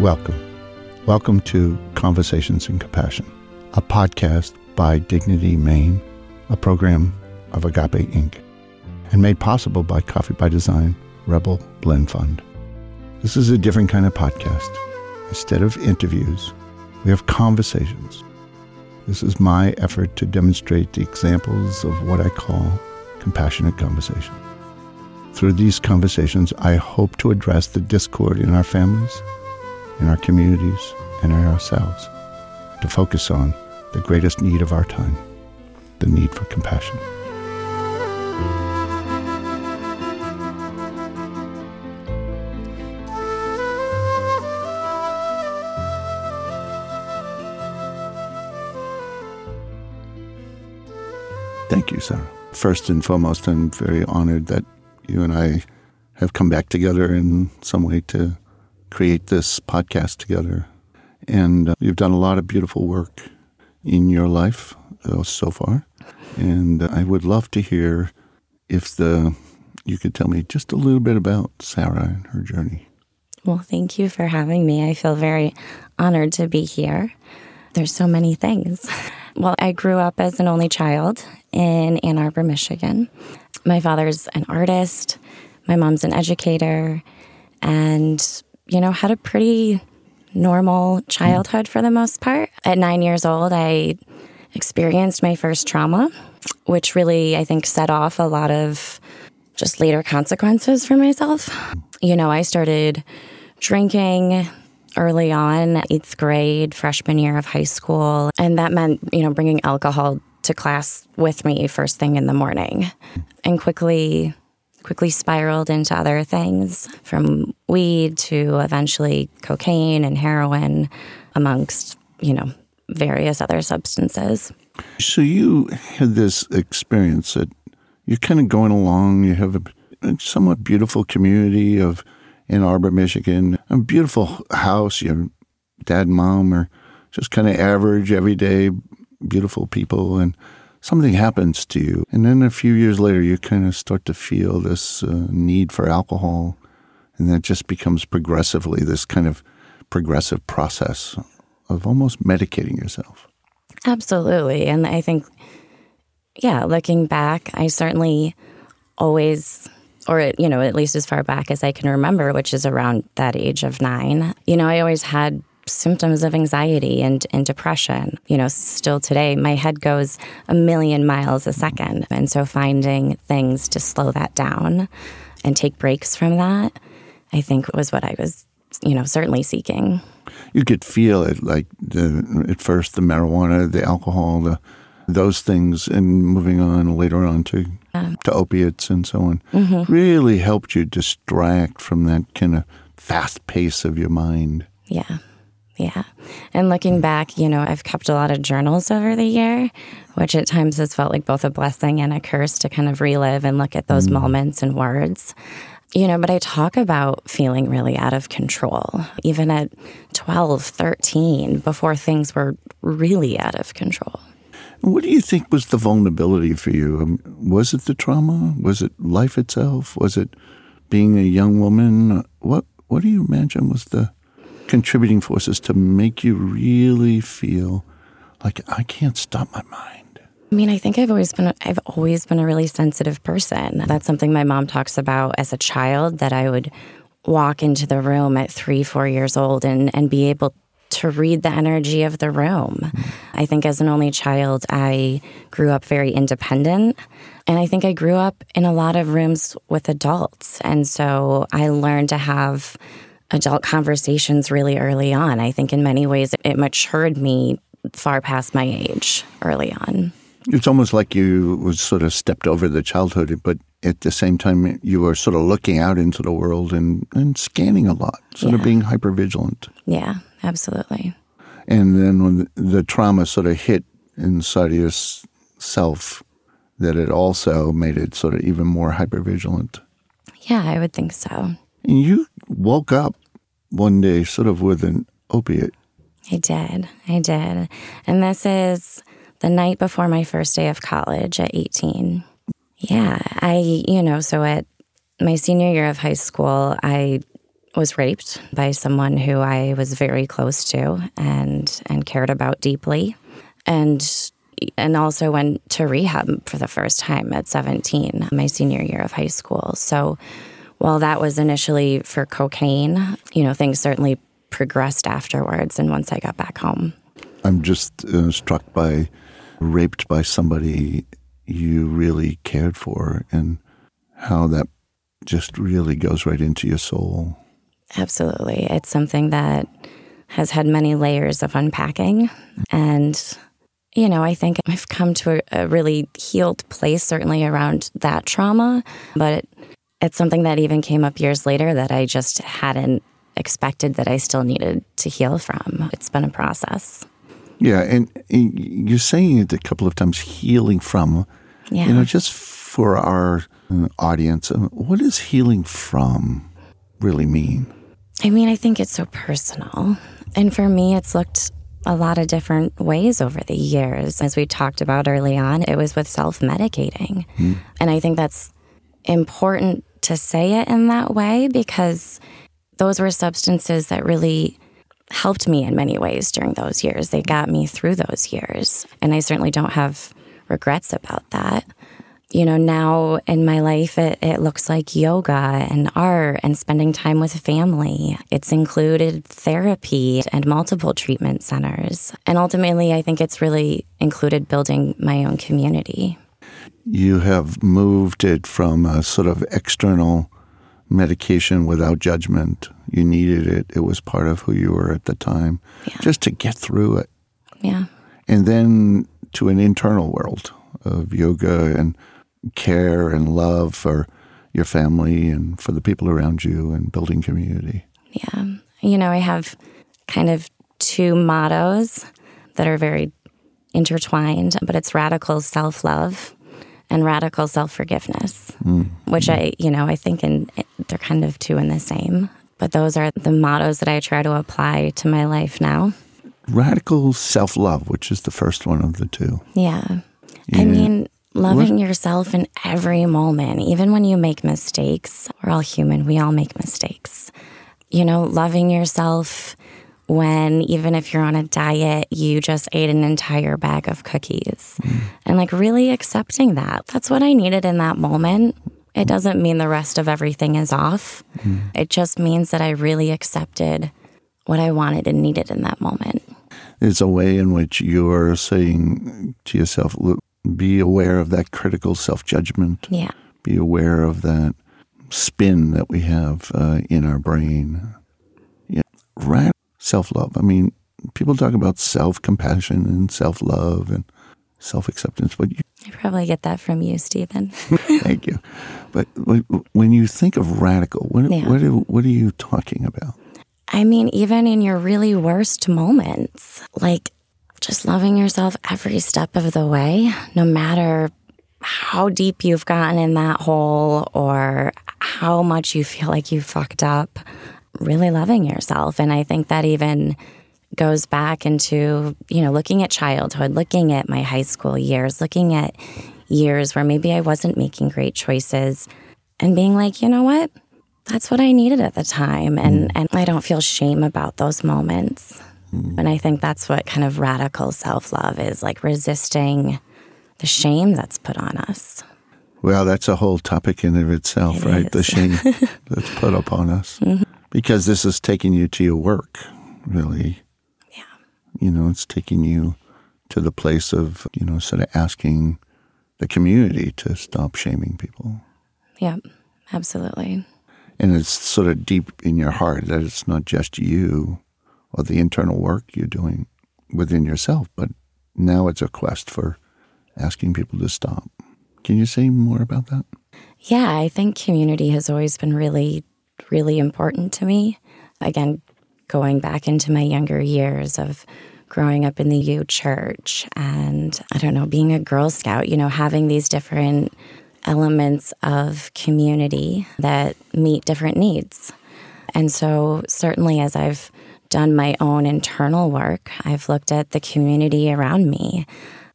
Welcome. Welcome to Conversations in Compassion, a podcast by Dignity Maine, a program of Agape Inc., and made possible by Coffee by Design Rebel Blend Fund. This is a different kind of podcast. Instead of interviews, we have conversations. This is my effort to demonstrate the examples of what I call compassionate conversation. Through these conversations, I hope to address the discord in our families, in our communities, and in ourselves, to focus on the greatest need of our time the need for compassion. Thank you, Sarah. First and foremost, I'm very honored that you and I have come back together in some way to create this podcast together. And uh, you've done a lot of beautiful work in your life uh, so far. And uh, I would love to hear if the you could tell me just a little bit about Sarah and her journey. Well, thank you for having me. I feel very honored to be here. There's so many things. Well, I grew up as an only child in Ann Arbor, Michigan. My father's an artist, my mom's an educator, and, you know, had a pretty normal childhood for the most part. At nine years old, I experienced my first trauma, which really, I think, set off a lot of just later consequences for myself. You know, I started drinking early on, eighth grade, freshman year of high school. And that meant, you know, bringing alcohol to class with me first thing in the morning and quickly quickly spiraled into other things from weed to eventually cocaine and heroin amongst you know various other substances so you had this experience that you're kind of going along you have a, a somewhat beautiful community of Ann Arbor, Michigan. A beautiful house. Your dad and mom are just kind of average, everyday, beautiful people. And something happens to you. And then a few years later, you kind of start to feel this uh, need for alcohol. And that just becomes progressively this kind of progressive process of almost medicating yourself. Absolutely. And I think, yeah, looking back, I certainly always or you know at least as far back as i can remember which is around that age of nine you know i always had symptoms of anxiety and, and depression you know still today my head goes a million miles a second and so finding things to slow that down and take breaks from that i think was what i was you know certainly seeking you could feel it like the, at first the marijuana the alcohol the those things and moving on later on to yeah. to opiates and so on mm-hmm. really helped you distract from that kind of fast pace of your mind. Yeah. Yeah. And looking back, you know, I've kept a lot of journals over the year, which at times has felt like both a blessing and a curse to kind of relive and look at those mm. moments and words. You know, but I talk about feeling really out of control, even at 12, 13, before things were really out of control. What do you think was the vulnerability for you? Um, was it the trauma? Was it life itself? Was it being a young woman? What What do you imagine was the contributing forces to make you really feel like I can't stop my mind? I mean, I think I've always been I've always been a really sensitive person. That's something my mom talks about as a child that I would walk into the room at 3 4 years old and and be able to read the energy of the room. I think as an only child, I grew up very independent. And I think I grew up in a lot of rooms with adults. And so I learned to have adult conversations really early on. I think in many ways it matured me far past my age early on. It's almost like you was sort of stepped over the childhood, but at the same time you were sort of looking out into the world and, and scanning a lot, sort yeah. of being hyper vigilant. Yeah, absolutely. And then when the trauma sort of hit inside of yourself, that it also made it sort of even more hyper vigilant. Yeah, I would think so. And you woke up one day sort of with an opiate. I did. I did. And this is the night before my first day of college at 18. Yeah, I, you know, so at my senior year of high school, I was raped by someone who I was very close to and and cared about deeply and and also went to rehab for the first time at 17 my senior year of high school so while that was initially for cocaine you know things certainly progressed afterwards and once I got back home I'm just uh, struck by raped by somebody you really cared for and how that just really goes right into your soul Absolutely. It's something that has had many layers of unpacking. And, you know, I think I've come to a, a really healed place, certainly around that trauma. But it's something that even came up years later that I just hadn't expected that I still needed to heal from. It's been a process. Yeah. And, and you're saying it a couple of times healing from, Yeah. you know, just for our uh, audience, uh, what does healing from really mean? I mean, I think it's so personal. And for me, it's looked a lot of different ways over the years. As we talked about early on, it was with self medicating. And I think that's important to say it in that way because those were substances that really helped me in many ways during those years. They got me through those years. And I certainly don't have regrets about that you know, now in my life, it, it looks like yoga and art and spending time with family. It's included therapy and multiple treatment centers. And ultimately, I think it's really included building my own community. You have moved it from a sort of external medication without judgment. You needed it. It was part of who you were at the time, just to get through it. Yeah. And then to an internal world of yoga and care and love for your family and for the people around you and building community. Yeah. You know, I have kind of two mottos that are very intertwined, but it's radical self love and radical self forgiveness, hmm. which I, you know, I think in, they're kind of two in the same. But those are the mottos that I try to apply to my life now. Radical self love, which is the first one of the two. Yeah. I mean, loving yourself in every moment, even when you make mistakes. We're all human, we all make mistakes. You know, loving yourself when, even if you're on a diet, you just ate an entire bag of cookies. And like really accepting that. That's what I needed in that moment. It doesn't mean the rest of everything is off. It just means that I really accepted what I wanted and needed in that moment. It's a way in which you're saying to yourself, look, be aware of that critical self judgment. Yeah. Be aware of that spin that we have uh, in our brain. Yeah. Radical self love. I mean, people talk about self compassion and self love and self acceptance, but you, I probably get that from you, Stephen. thank you. But when- you think of radical, what, Yeah. what, are, what are you talking about? I mean, even in your really worst moments, like just loving yourself every step of the way, no matter how deep you've gotten in that hole or how much you feel like you fucked up, really loving yourself. And I think that even goes back into, you know, looking at childhood, looking at my high school years, looking at years where maybe I wasn't making great choices and being like, you know what? that's what I needed at the time. And, mm. and I don't feel shame about those moments. Mm. And I think that's what kind of radical self love is like resisting the shame that's put on us. Well, that's a whole topic in of itself, It right? The shame that's put upon us. Mm-hmm. Because this is taking you to your work, really. Yeah. You know, it's taking you to the place of, you know, sort of asking the community to stop shaming people. Yeah, absolutely. And it's sort of deep in your heart that it's not just you or the internal work you're doing within yourself, but now it's a quest for asking people to stop. Can you say more about that? Yeah, I think community has always been really, really important to me. Again, going back into my younger years of growing up in the U church and I don't know, being a Girl Scout, you know, having these different elements of community that meet different needs. And so, certainly, as I've done my own internal work, I've looked at the community around me.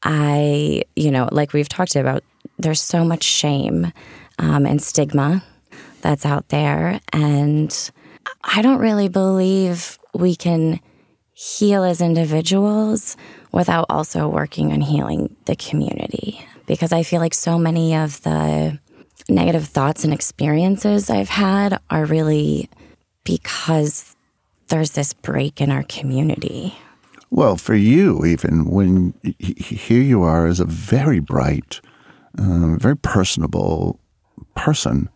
I, you know, like we've talked about, there's so much shame um, and stigma that's out there. And I don't really believe we can heal as individuals without also working on healing the community. Because I feel like so many of the negative thoughts and experiences I've had are really because there's this break in our community. Well, for you, even when here you are as a very bright, uh, very personable person,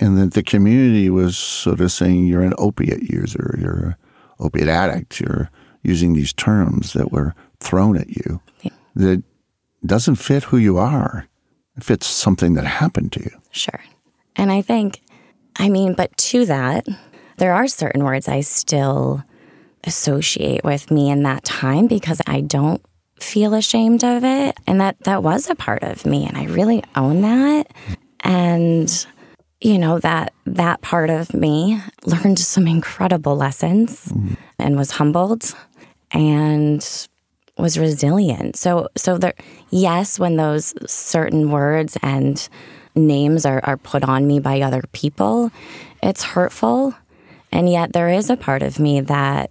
and that the community was sort of saying you're an opiate user, you're an opiate addict, you're using these terms that were thrown at you yeah. that doesn't fit who you are. It fits something that happened to you. Sure. And I think, I mean, but to that, there are certain words I still associate with me in that time because I don't feel ashamed of it and that that was a part of me and I really own that and you know that that part of me learned some incredible lessons mm-hmm. and was humbled and was resilient so so there yes when those certain words and names are, are put on me by other people it's hurtful and yet there is a part of me that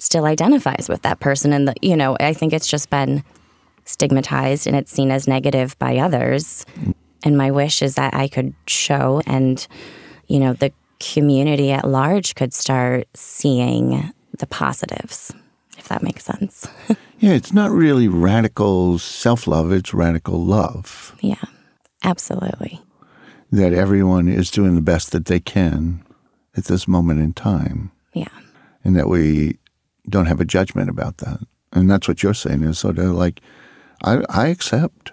still identifies with that person. And, the, you know, I think it's just been stigmatized and it's seen as negative by others. And my wish is that I could show and, you know, the community at large could start seeing the positives, if that makes sense. yeah, it's not really radical self love, it's radical love. Yeah, absolutely. That everyone is doing the best that they can at this moment in time. Yeah. And that we don't have a judgment about that. And that's what you're saying is sort of like, I, I accept,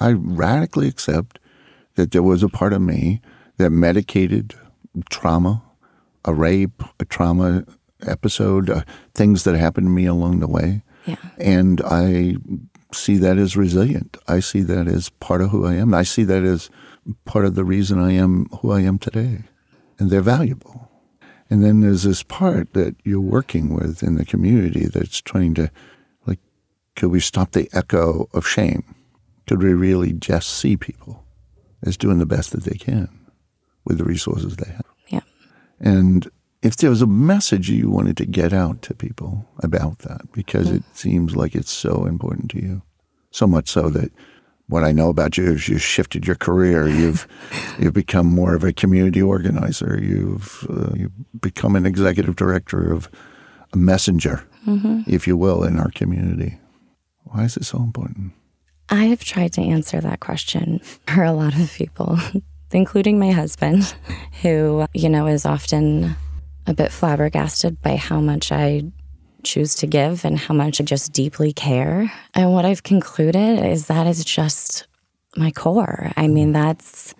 I radically accept that there was a part of me that medicated trauma, a rape, a trauma episode, uh, things that happened to me along the way. Yeah. And I see that as resilient. I see that as part of who I am. I see that as part of the reason I am who I am today. And they're valuable. And then there's this part that you're working with in the community that's trying to, like, could we stop the echo of shame? Could we really just see people as doing the best that they can with the resources they have? Yeah. And if there was a message you wanted to get out to people about that, because mm-hmm. it seems like it's so important to you, so much so that what I know about you is you've shifted your career. You've you've become more of a community organizer. You've uh, you've become an executive director of a messenger, mm-hmm. if you will, in our community. Why is it so important? I have tried to answer that question for a lot of people, including my husband, who you know is often a bit flabbergasted by how much I choose to give and how much I just deeply care. And what I've concluded is that is just my core. I mean, that's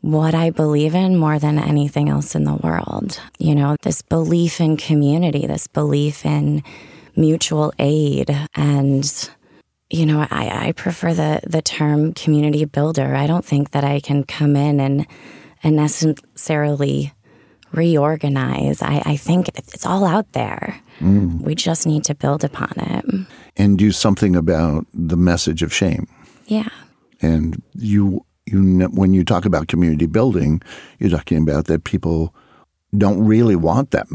what I believe in more than anything else in the world. You know, this belief in community, this belief in mutual aid and you know, I, I prefer the the term community builder. I don't think that I can come in and and necessarily reorganize. I, I think it's all out there. Mm. We just need to build upon it. And do something about the message of shame. Yeah. And you, you, when you talk about community building, you're talking about that people don't really want that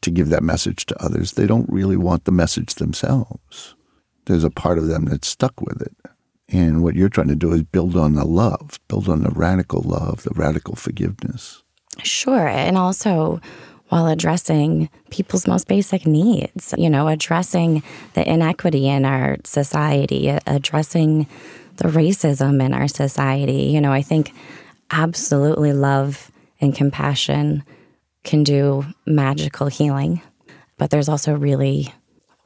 to give that message to others. They don't really want the message themselves. There's a part of them that's stuck with it. And what you're trying to do is build on the love, build on the radical love, the radical forgiveness. Sure. And also, while addressing people's most basic needs, you know, addressing the inequity in our society, addressing the racism in our society. You know, I think absolutely love and compassion can do magical healing, but there's also really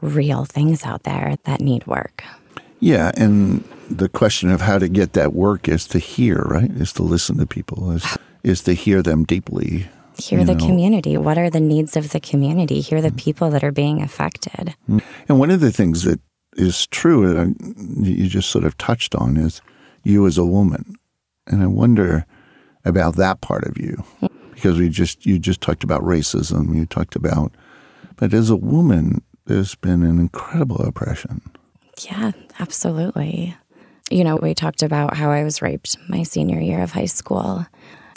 real things out there that need work. Yeah, and the question of how to get that work is to hear, right? Is to listen to people, is is to hear them deeply. Hear the know. community. What are the needs of the community? Hear the mm. people that are being affected. Mm. And one of the things that is true, and you just sort of touched on, is you as a woman. And I wonder about that part of you mm. because we just you just talked about racism. You talked about, but as a woman, there's been an incredible oppression. Yeah, absolutely. You know, we talked about how I was raped my senior year of high school.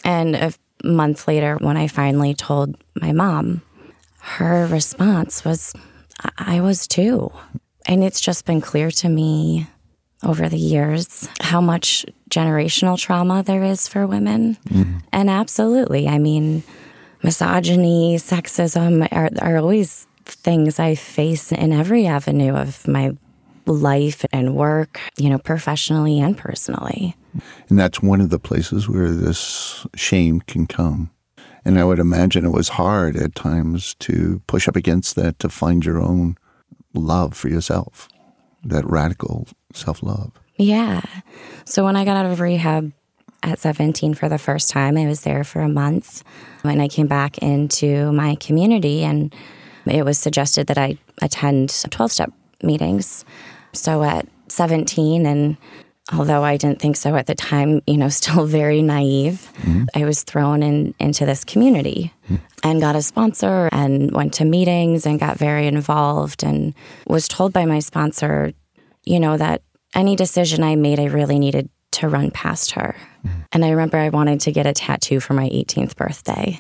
And a month later, when I finally told my mom, her response was, I was too. And it's just been clear to me over the years how much generational trauma there is for women. Mm-hmm. And absolutely, I mean, misogyny, sexism are, are always things I face in every avenue of my life and work, you know, professionally and personally. And that's one of the places where this shame can come. And I would imagine it was hard at times to push up against that to find your own love for yourself, that radical self love. Yeah. So when I got out of rehab at 17 for the first time, I was there for a month. And I came back into my community, and it was suggested that I attend 12 step meetings. So at 17, and although I didn't think so at the time, you know, still very naive, mm-hmm. I was thrown in into this community mm-hmm. and got a sponsor and went to meetings and got very involved and was told by my sponsor, you know, that any decision I made, I really needed to run past her. Mm-hmm. And I remember I wanted to get a tattoo for my 18th birthday.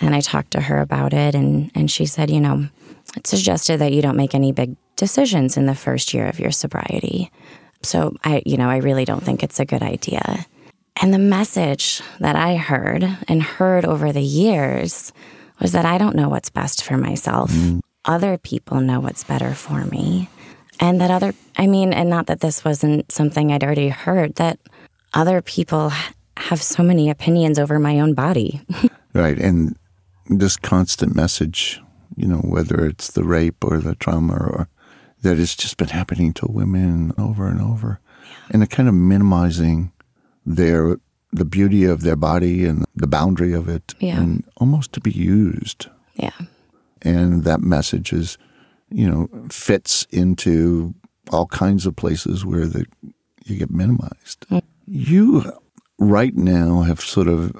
And I talked to her about it and and she said, you know, it suggested that you don't make any big decisions in the first year of your sobriety. So I, you know, I really don't think it's a good idea. And the message that I heard and heard over the years was that I don't know what's best for myself. Mm. Other people know what's better for me. And that other, I mean, and not that this wasn't something I'd already heard, that other people have so many opinions over my own body. right. And this constant message, you know, whether it's the rape or the trauma or that it's just been happening to women over and over, and it kind of minimizing their the beauty of their body and the boundary of it, yeah. and almost to be used. Yeah, and that message is, you know, fits into all kinds of places where the you get minimized. Mm. You right now have sort of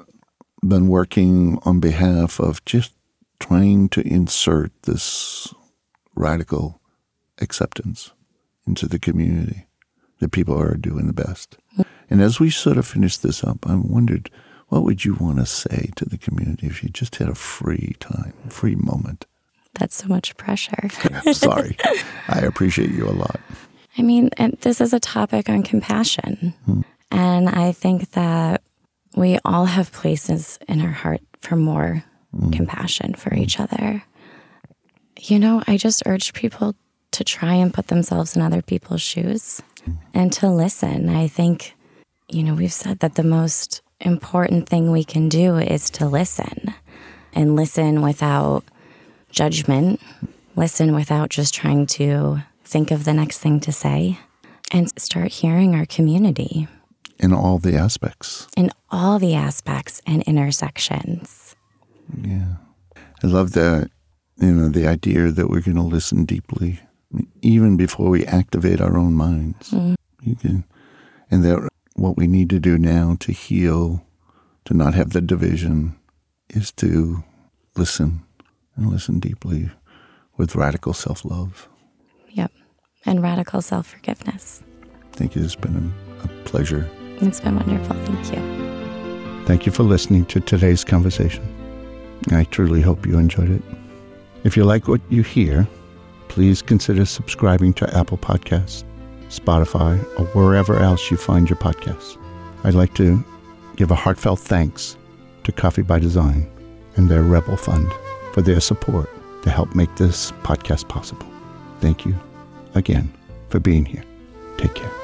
been working on behalf of just trying to insert this radical acceptance into the community that people are doing the best. And as we sort of finish this up, I wondered, what would you want to say to the community if you just had a free time, free moment? That's so much pressure. Sorry. I appreciate you a lot. I mean, and this is a topic on compassion. Hmm. And I think that we all have places in our heart for more hmm. compassion for each other. You know, I just urge people to try and put themselves in other people's shoes and to listen. I think, you know, we've said that the most important thing we can do is to listen and listen without judgment, listen without just trying to think of the next thing to say, and start hearing our community. In all the aspects. In all the aspects and intersections. Yeah. I love that, you know, the idea that we're going to listen deeply even before we activate our own minds. Mm-hmm. You can, and that what we need to do now to heal, to not have the division, is to listen and listen deeply with radical self love. Yep. And radical self forgiveness. Thank you. It's been a, a pleasure. It's been wonderful. Thank you. Thank you for listening to today's conversation. I truly hope you enjoyed it. If you like what you hear, please consider subscribing to Apple Podcasts, Spotify, or wherever else you find your podcasts. I'd like to give a heartfelt thanks to Coffee by Design and their Rebel Fund for their support to help make this podcast possible. Thank you again for being here. Take care.